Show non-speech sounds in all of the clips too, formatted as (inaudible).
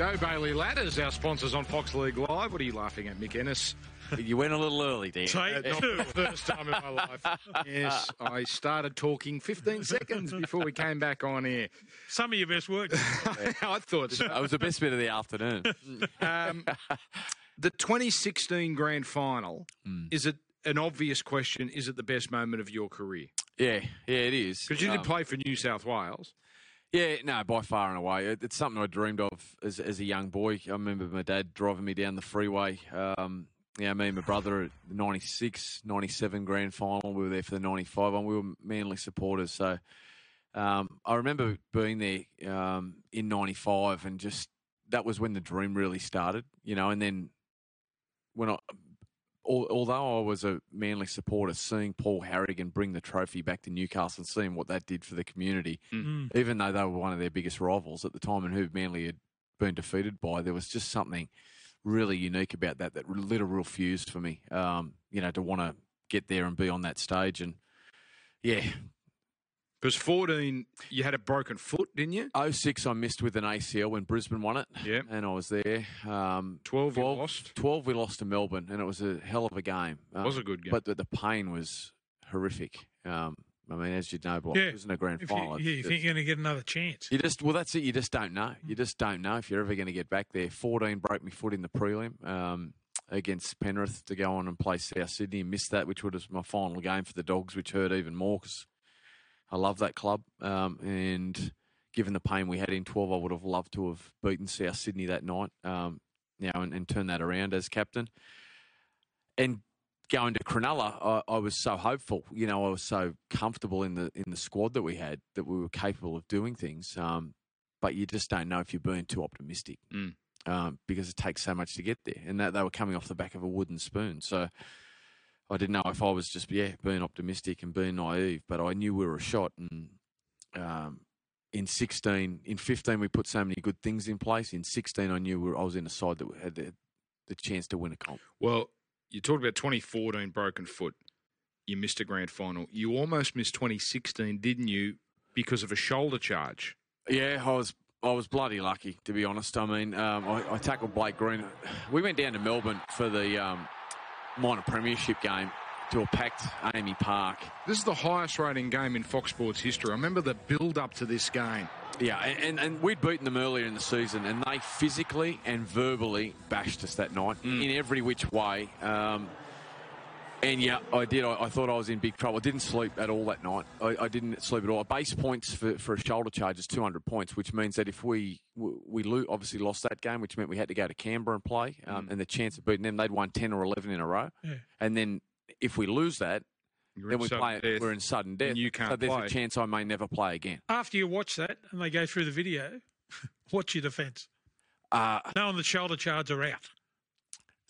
Go Bailey Ladders, our sponsors on Fox League Live. What are you laughing at, Mick Ennis? You went a little early, Dan. Uh, not the first time in my life. Yes, I started talking 15 seconds before we came back on air. Some of your best work. (laughs) I thought so. That was the best bit of the afternoon. Um, the 2016 grand final, is it an obvious question? Is it the best moment of your career? Yeah, yeah, it is. Because you did Um, play for New South Wales. Yeah, no, by far and away. It, it's something I dreamed of as, as a young boy. I remember my dad driving me down the freeway. Um, yeah, me and my brother at the 96, 97 grand final. We were there for the 95 one. We were Manly supporters. So um, I remember being there um, in 95 and just that was when the dream really started, you know, and then when I, although I was a Manly supporter, seeing Paul Harragon bring the trophy back to Newcastle and seeing what that did for the community, Mm. even though they were one of their biggest rivals at the time and who Manly had been defeated by, there was just something really unique about that that lit a real fuse for me. Um, you know, to want to get there and be on that stage, and yeah, Because 14, you had a broken foot, didn't you? 06 I missed with an ACL when Brisbane won it, Yeah. and I was there. Um, 12, you lost. 12 we lost to Melbourne, and it was a hell of a game. It was a good game. But the, the pain was horrific. Um, I mean, as you know, Block, Yeah. it wasn't a grand If you, final. yeah, you It's- think you're going to get another chance. You just well, that's it. You just don't know. You just don't know if you're ever going to get back there. Fourteen broke my foot in the prelim um, against Penrith to go on and play South Sydney. and Missed that, which was my final game for the Dogs, which hurt even more because I love that club. Um, and given the pain we had in twelve, I would have loved to have beaten South Sydney that night. Um, you know, and, and turn that around as captain. And going to Cronulla, I, I was so hopeful. You know, I was so comfortable in the in the squad that we had that we were capable of doing things. Um, but you just don't know if you're being too optimistic Mm. um, because it takes so much to get there, and that they were coming off the back of a wooden spoon. So I didn't know if I was just yeah being optimistic and being naive, but I knew we were a shot. And um, in 16, in 15, we put so many good things in place. In 16, I knew we were, I was in a side that had the, the chance to win a comp. Well, you talked about 2014 broken foot. You missed a grand final. You almost missed 2016, didn't you, because of a shoulder charge? Yeah, I was I was bloody lucky to be honest. I mean, um, I, I tackled Blake Green. We went down to Melbourne for the um, minor premiership game to a packed AAMI Park. This is the highest rating game in Fox Sports history. I remember the build up to this game. Yeah, and, and we'd beaten them earlier in the season, and they physically and verbally bashed us that night in every which way. Um, and yeah, I did. I, I thought I was in big trouble. I didn't sleep at all that night. I, I didn't sleep at all. Base points for, for a shoulder charge is 200 points, which means that if we we lo- obviously lost that game, which meant we had to go to Canberra and play, um, and the chance of beating them, they'd won 10 or 11 in a row. Yeah. And then if we lose that, You're then we play. death. We're in sudden death. you can't so there's play. a chance I may never play again. After you watch that and they go through the video, (laughs) what's your defence? Uh, Knowing the shoulder charge are out.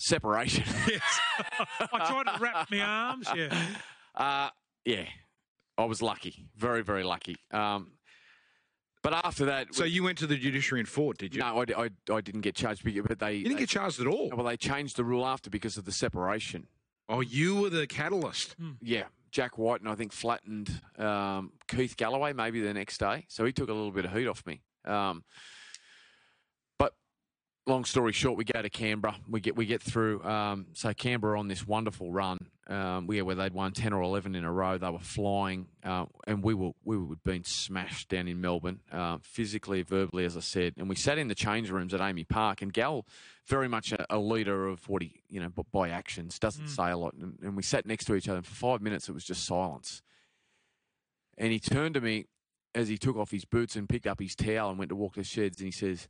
Separation. (laughs) Yes. I tried to wrap my arms. Yeah. Uh, yeah, I was lucky, very, very lucky. Um, but after that, So you went to the judiciary and fought, did you? no, I, I, I didn't get charged, but but they, You didn't they- get charged at all. well, they changed the rule after because of the separation. Oh, you were the catalyst. Yeah, Jack White and I think flattened um, Keith Galloway maybe the next day, so he took a little bit of heat off me. Um, but long story short, we go to Canberra. We get we get through. Um, so Canberra on this wonderful run, um, yeah, where they'd won ten or eleven in a row. They were flying, uh, and we were we were being smashed down in Melbourne, uh, physically, verbally, as I said. And we sat in the change rooms at AAMI Park, and Gal, very much a, a leader of what he, you know, by actions, doesn't say a lot. And, and we sat next to each other, and for five minutes it was just silence. And he turned to me as he took off his boots and picked up his towel and went to walk the sheds, and he says,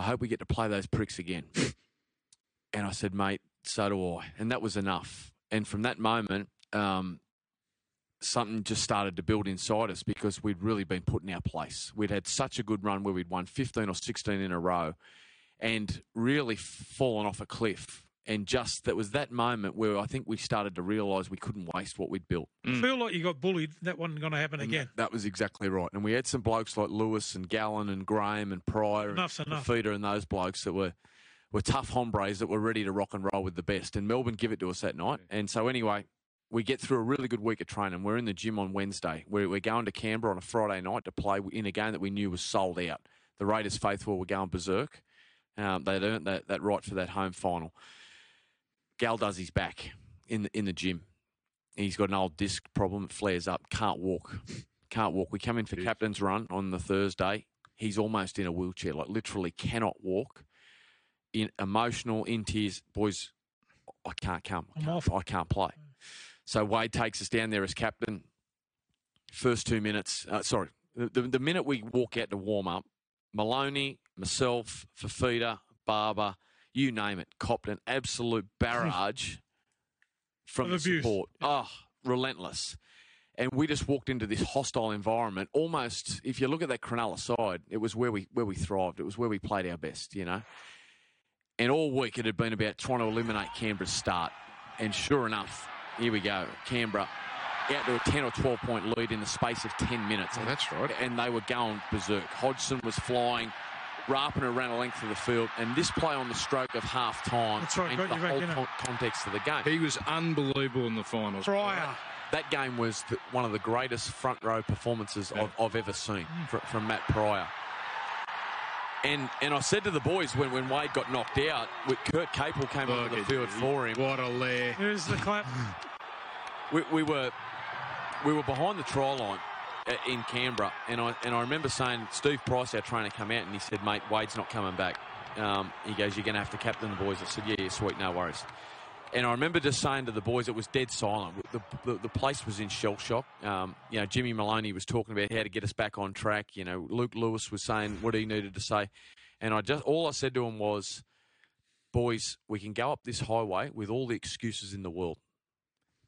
"I hope we get to play those pricks again." (laughs) and I said, "Mate, so do I." And that was enough. And from that moment, um, something just started to build inside us because we'd really been put in our place. We'd had such a good run where we'd won 15 or 16 in a row and really fallen off a cliff. And just that was that moment where I think we started to realise we couldn't waste what we'd built. I feel like you got bullied. That wasn't going to happen And again. That was exactly right. And we had some blokes like Lewis and Gallen and Graham and Prior Enough's and enough. Feeder and those blokes that were were tough hombres that were ready to rock and roll with the best. And Melbourne give it to us that night. And so anyway, we get through a really good week of training. We're in the gym on Wednesday. We're, we're going to Canberra on a Friday night to play in a game that we knew was sold out. The Raiders faithful were going berserk. Um, they'd earned that, that right for that home final. Gal does his back in the, in the gym. He's got an old disc problem. It flares up. Can't walk. Can't walk. We come in for Jeez. captain's run on the Thursday. He's almost in a wheelchair, like literally cannot walk. In emotional, in tears. Boys, I can't come. I can't. I can't play. So Wade takes us down there as captain. First two minutes, uh, sorry, the, the, minute we walk out to warm up, Maloney, myself, Fifita, Barber, you name it, copped an absolute barrage (laughs) from the abuse. support. Oh, relentless. And we just walked into this hostile environment. Almost, if you look at that Cronulla side, it was where we where we thrived. It was where we played our best, you know. And all week it had been about trying to eliminate Canberra's start. And sure enough, here we go. Canberra out to a 10 or 12 point lead in the space of 10 minutes. Oh, that's right. And they were going berserk. Hodgson was flying. Rapana ran a length of the field, and this play on the stroke of half time That's right, changed got the you back whole con- context of the game. He was unbelievable in the finals. Fryer. That game was the, one of the greatest front row performances I've, I've ever seen mm. fr- from Matt Prior. And and I said to the boys when, when Wade got knocked out, with Kurt Capewell came Look onto the field you. for him. What a lair. There's the clap. we, we were we were behind the try line in Canberra, and I and I remember saying Steve Price, our trainer, come out and he said, "Mate, Wade's not coming back." Um, he goes, "You're going to have to captain the boys." I said, "Yeah, yeah, sweet, no worries." And I remember just saying to the boys, it was dead silent. The, the, the place was in shell shock. Um, you know, Jimmy Maloney was talking about how to get us back on track. You know, Luke Lewis was saying what he needed to say, and I just all I said to him was, "Boys, we can go up this highway with all the excuses in the world,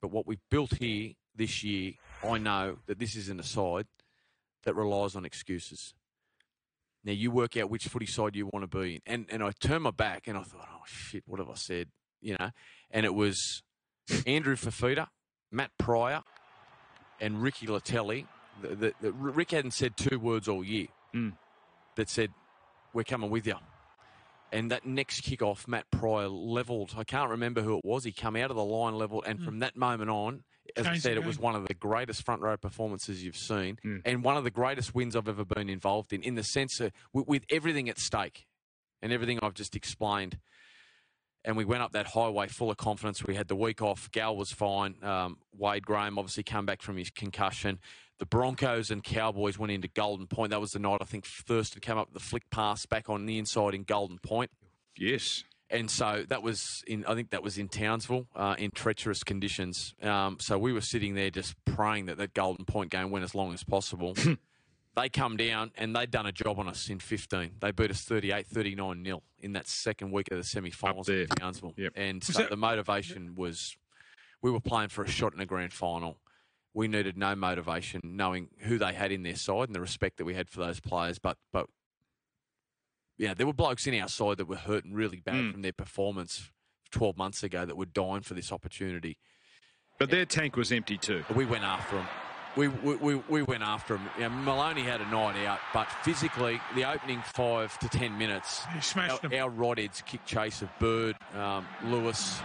but what we've built here this year, I know that this isn't a side that relies on excuses. Now you work out which footy side you want to be in. And and I turned my back and I thought, oh shit, what have I said? You know? And it was Andrew Fifita, Matt Prior, and Ricky Leutele. The, the, the, Rick hadn't said two words all year Mm. that said, We're coming with you. And that next kickoff, Matt Prior levelled. I can't remember who it was. He come out of the line level, and from that moment on, as I said, it was one of the greatest front row performances you've seen, Mm. and one of the greatest wins I've ever been involved in. In the sense of with, with everything at stake, and everything I've just explained. And we went up that highway full of confidence. We had the week off. Gal was fine. Um, Wade Graham obviously come back from his concussion. The Broncos and Cowboys went into Golden Point. That was the night I think Thurston came up with the flick pass back on the inside in Golden Point. Yes. And so that was in, I think that was in Townsville uh, in treacherous conditions. Um, so we were sitting there just praying that that Golden Point game went as long as possible. (clears throat) they come down and they'd done a job on us in 15. They beat us 38, 39 nil in that second week of the semi finals there. in Townsville. Yep. And so that- the motivation was we were playing for a shot in a grand final. We needed no motivation, knowing who they had in their side and the respect that we had for those players. But but yeah, there were blokes in our side that were hurting really bad Mm. from their performance 12 months ago that were dying for this opportunity. But their tank was empty too. We went after them. We, we, we, we went after them. You know, Maloney had a night out, but physically, the opening five to 10 minutes, our, them. our rodheads kick chase of Bird, um, Lewis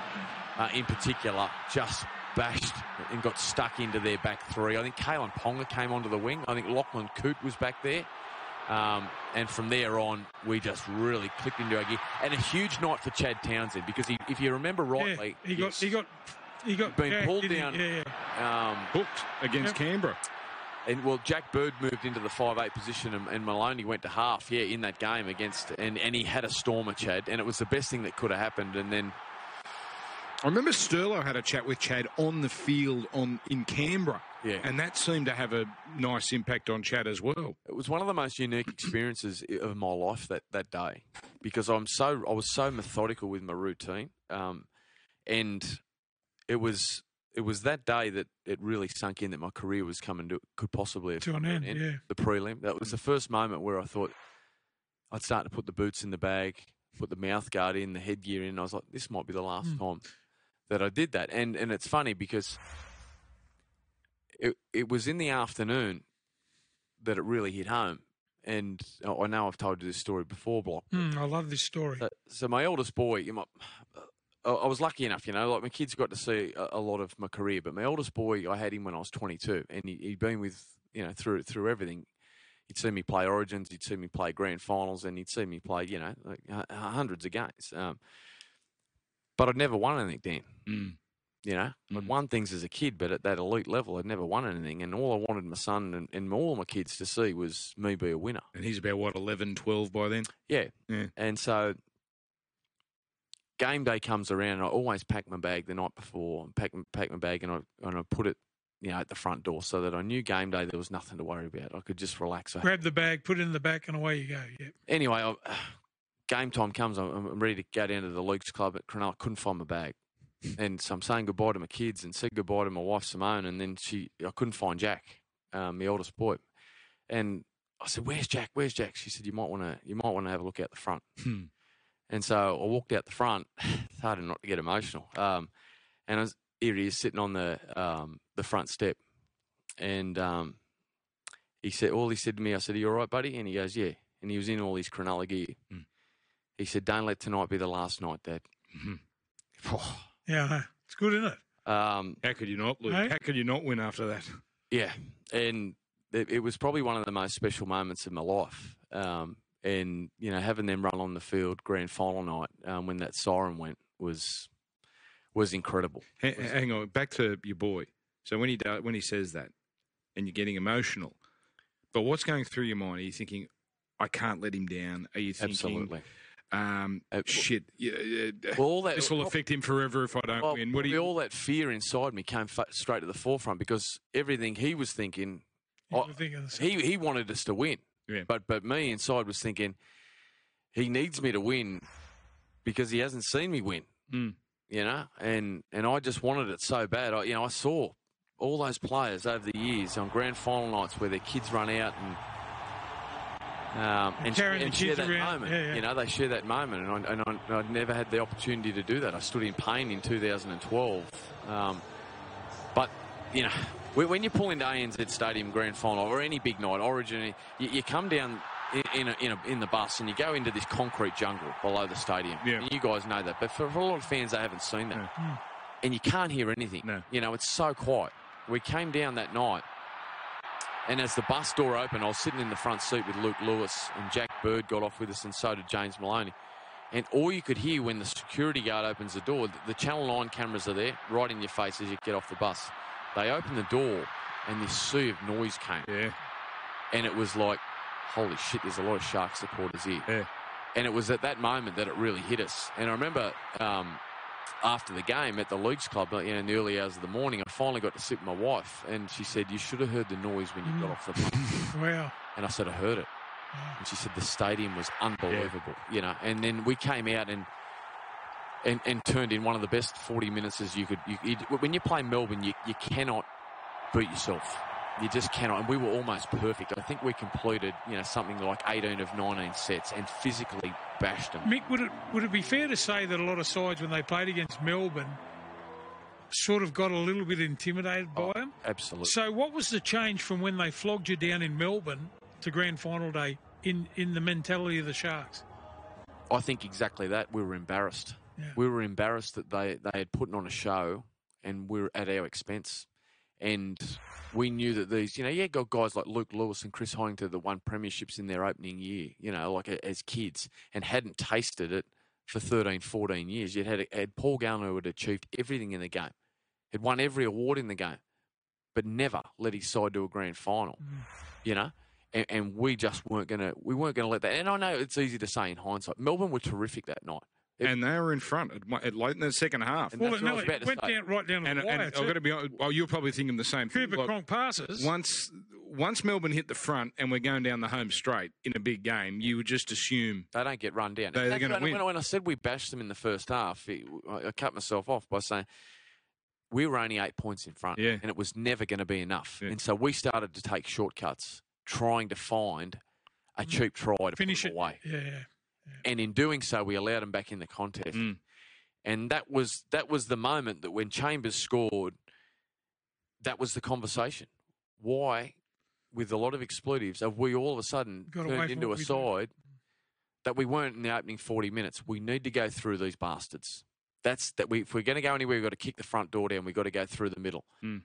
uh, in particular, just bashed and got stuck into their back three. I think Kalyn Ponga came onto the wing. I think Lachlan Coote was back there. Um, and from there on, we just really clicked into our gear. And a huge night for Chad Townsend because he, if you remember rightly, yeah, he got he got he got Been gagged, pulled down. Yeah, yeah. um, Hooked against Yep. Canberra. And well, Jack Bird moved into the five eight position, and, and Maloney went to half. Yeah, in that game against, and, and he had a stormer, Chad, and it was the best thing that could have happened. And then I remember Sterlo had a chat with Chad on the field on in Canberra, yeah, and that seemed to have a nice impact on Chad as well. it was one of the most unique experiences of my life that that day, because I'm so I was so methodical with my routine, um, and it was it was that day that it really sunk in that my career was coming to could possibly have To an come end, yeah. The prelim that was the first moment where I thought I'd start to put the boots in the bag, put the mouth guard in, the headgear in. I was like, this might be the last Mm. time that I did that. And and it's funny because it it was in the afternoon that it really hit home. And I I know I've told you this story before, Block. Hmm, I love this story. So, so my eldest boy, you know, I I was lucky enough, you know, like my kids got to see a, a lot of my career. But my oldest boy, I had him when I was 22, and he, he'd been with, you know, through through everything. He'd see me play Origins, he'd see me play Grand Finals, and he'd see me play, you know, like h- hundreds of games. Um, but I'd never won anything, Dan. Mm. You know, I'd Mm. won things as a kid, but at that elite level, I'd never won anything. And all I wanted my son and, and all my kids to see was me be a winner. And he's about what 11, 12 by then. Yeah. Yeah. And so game day comes around, and I always pack my bag the night before, and pack pack my bag, and I and I put it, you know, at the front door, so that I knew game day there was nothing to worry about. I could just relax. Grab the bag, put it in the back, and away you go. Yep. anyway, I, (sighs) game time comes. I'm, I'm ready to go down to the Leagues Club at Cronulla. Couldn't find my bag. And so I'm saying goodbye to my kids and said goodbye to my wife, Simone. And then she, I couldn't find Jack, um, the oldest boy. And I said, where's Jack? Where's Jack? She said, you might want to, you might want to have a look out the front. Hmm. And so I walked out the front. (sighs) It's hard not to get emotional. Um, and I was, here he is sitting on the, um, the front step. And um, he said, all he said to me, I said, are you all right, buddy? And he goes, yeah. And he was in all his Cronulla gear. Hmm. He said, don't let tonight be the last night, Dad. Mhm. (sighs) Yeah, It's good, isn't it? Um, How could you not, Luke? Hey? How could you not win after that? yeah. And it, it was probably one of the most special moments of my life. Um, and, you know, having them run on the field grand final night um, when that siren went was was incredible. Ha- hang on, back to your boy. So when he do, when he says that, and you're getting emotional, but what's going through your mind? Are you thinking, I can't let him down? Are you thinking, Absolutely. Um, Uh, shit, yeah, yeah, Well, all that, this will affect him forever if I don't well, win? What do you? all that fear inside me came fa- straight to the forefront because everything he was thinking, You were thinking the same. he he wanted us to win. Yeah. But but me inside was thinking, he needs me to win because he hasn't seen me win. Mm. You know, and and I just wanted it so bad. I you know I saw all those players over the years on grand final nights where their kids run out and. Um, and, and share that around. moment, Yeah, yeah. you know, they share that moment, and, I, and I, I'd never had the opportunity to do that. I stood in pain in 2012, um, but you know, when when you pull into ANZ Stadium Grand Final or any big night, Origin, you, you come down in in, a, in, a, in the bus and you go into this concrete jungle below the stadium. Yeah. And you guys know that, but for, for a lot of fans, they haven't seen that, and you can't hear anything. No. You know, it's so quiet. We came down that night. And as the bus door opened, I was sitting in the front seat with Luke Lewis and Jack Bird got off with us, and so did James Maloney. And all you could hear when the security guard opens the door, the Channel 9 cameras are there, right in your face as you get off the bus. They open the door, and this sea of noise came. Yeah, And it was like, holy shit, there's a lot of Shark supporters here. Yeah. And it was at that moment that it really hit us. And I remember um, after the game at the Leagues Club, you know, in the early hours of the morning, I finally got to sit with my wife, and she said, You should have heard the noise when you got Mm. off the bus. (laughs) Wow. And I said, I heard it. Wow. And she said the stadium was unbelievable, you know. And then we came out and and, and turned in one of the best 40 minutes as you could. You, you, when you play Melbourne, you, you cannot beat yourself. You just cannot. And we were almost perfect. I think we completed, you know, something like 18 of 19 sets and physically bashed them. Mick, would it would it be fair to say that a lot of sides when they played against Melbourne sort of got a little bit intimidated by Oh, them? Absolutely. So what was the change from when they flogged you down in Melbourne to grand final day in, in the mentality of the Sharks? I think exactly that. We were embarrassed. Yeah. We were embarrassed that they, they had put on a show and we were at our expense. And we knew that these, you know, yeah, got guys like Luke Lewis and Chris Heighington that won premierships in their opening year, you know, like as kids and hadn't tasted it for 13, 14 years. Yet had, had Paul Gallen who had achieved everything in the game, had won every award in the game, but never led his side to a grand final, Mm. you know? And, and we just weren't going to, we weren't going to let that. And I know it's easy to say in hindsight. Melbourne were terrific that night. It- and they were in front at, at late in the second half. And Well, it, no, it to went say. down right down to And, the wire. and I've got to be honest, well, you're probably thinking the same thing. Cooper Like, Cronk passes. once once Melbourne hit the front and we're going down the home straight in a big game, you would just assume They don't get run down. They- And they're gonna when, win. When, when I said we bashed them in the first half, it, I I cut myself off by saying we were only eight points in front, Yeah. and it was never going to be enough. Yeah. And so we started to take shortcuts, trying to find a cheap try to Mm. Finish put it. away. Yeah, yeah. And in doing so, we allowed them back in the contest. Mm. And that was that was the moment that when Chambers scored, that was the conversation. Why, with a lot of expletives, have we all of a sudden Got turned into a side that we weren't in the opening forty minutes? We need to go through these bastards. That's that we if we're going to go anywhere, we've got to kick the front door down. We've got to go through the middle. Mm.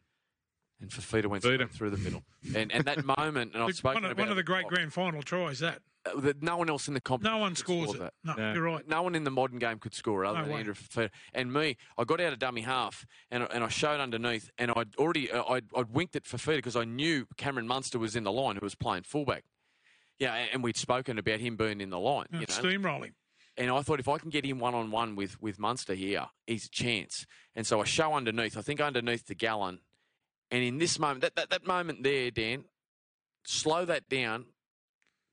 and Fifita went Fifita. through the middle. And and that (laughs) moment, and I've One spoken of, about one of the it, great grand final tries, that. Uh, that no one else in the competition. No one scores score it. that. No, No. you're right. No one in the modern game could score other No than way. Andrew Fifita. And me, I got out of dummy half and, I- and I showed underneath, and I'd already uh, I'd, I'd winked at Fifita because I knew Cameron Munster was in the line who was playing fullback. Yeah, and- and we'd spoken about him being in the line. You know? Steamrolling. And I thought if I can get him one on one with with Munster here, he's a chance. And so I show underneath. I think underneath the gallon. And in this moment, that, that, that moment there, Dan, slow that down,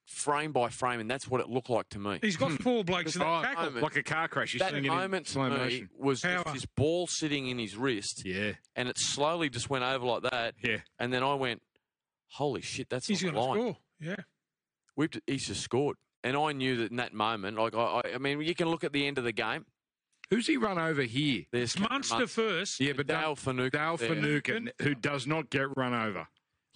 frame by frame, and that's what it looked like to me. He's got hmm. four blokes in that tackle. moment. like a car crash. You're that seeing it in moment to me motion. was just Power. his ball sitting in his wrist, Yeah, and it slowly just went over like that. yeah. And then I went, "Holy shit, that's He's on going to score. Yeah. We've, he's just scored, and I knew that in that moment, like I, I, I mean, you can look at the end of the game. Who's he run over here? There's It's Munster first. Yeah, but Dale Dale, Dale there. Who does not get run over.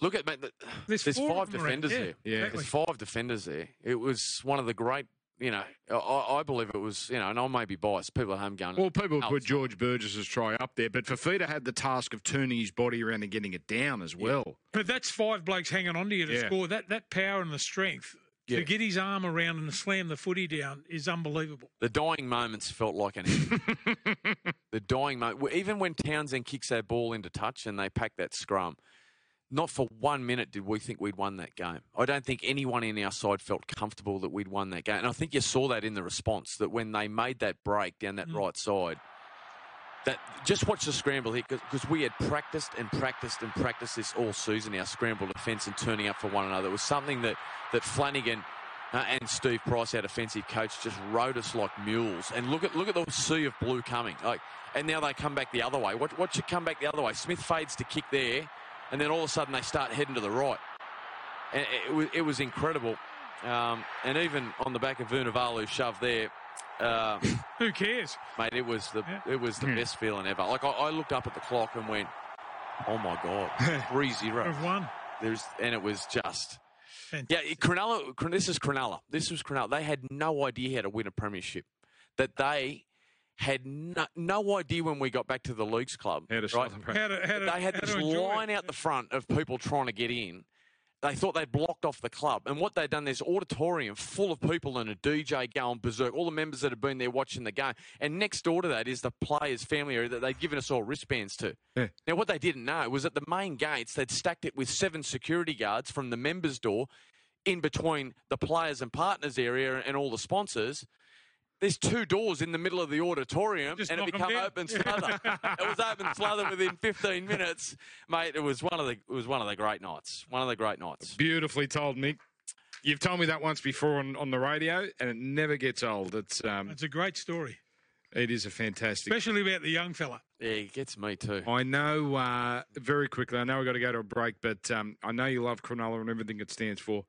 Look at mate, the- There's, there's five of them defenders yeah, there. Yeah. exactly. There's five defenders there. It was one of the great. You know, I, I believe it was. You know, and I may be biased. People at home going, Well, people Oh, put George Burgess's try up there, but Fifita had the task of turning his body around and getting it down as well. But that's five blokes hanging on to you to Yeah. score. That that power and the strength Yeah. to get his arm around and slam the footy down is unbelievable. The dying moments felt like an (laughs) the dying moment. Even when Townsend kicks that ball into touch and they pack that scrum, not for one minute did we think we'd won that game. I don't think anyone in our side felt comfortable that we'd won that game. And I think you saw that in the response that when they made that break down that right side, that just watch the scramble here because we had practiced and practiced and practiced this all season, our scramble defence and turning up for one another. It was something that, that Flanagan uh, and Steve Price, our defensive coach, just rode us like mules. And look at look at the sea of blue coming. Like, and now they come back the other way. Watch, watch it come back the other way. Smith fades to kick there, and then all of a sudden they start heading to the right. And it, it was, it was incredible. Um, and even on the back of Vunivalu shove there, uh, (coughs) Who cares? mate, it was the Yeah. it was the Yeah. best feeling ever. Like I, I looked up at the clock and went, "Oh my god, (laughs) three zero." Have won. There's and it was just Fantastic. yeah. Cronulla, this is Cronulla. This was Cronulla. They had no idea how to win a premiership. That they had no, no idea when we got back to the Leagues Club. How to right? celebrate. How to, how to, They had how this line it. out the front of people trying to get in. They thought they'd blocked off the club. And what they'd done, there's auditorium full of people and a DJ going berserk, all the members that had been there watching the game. And next door to that is the players' family area that they'd given us all wristbands to. Yeah. Now, what they didn't know was at the main gates, they'd stacked it with seven security guards from the members' door in between the players and partners area and all the sponsors. There's two doors in the middle of the auditorium, Just and it knock 'em became down. open (laughs) slather. it was open slather within 15 minutes, mate. It was one of the it was one of the great nights. One of the great nights. Beautifully told, Mick. You've told me that once before on, on the radio, and it never gets old. It's um, It's a great story, it is a fantastic. especially about the young fella. Yeah, it gets me too. I know uh, very quickly. I know we've got to go to a break, but um, I know you love Cronulla and everything it stands for.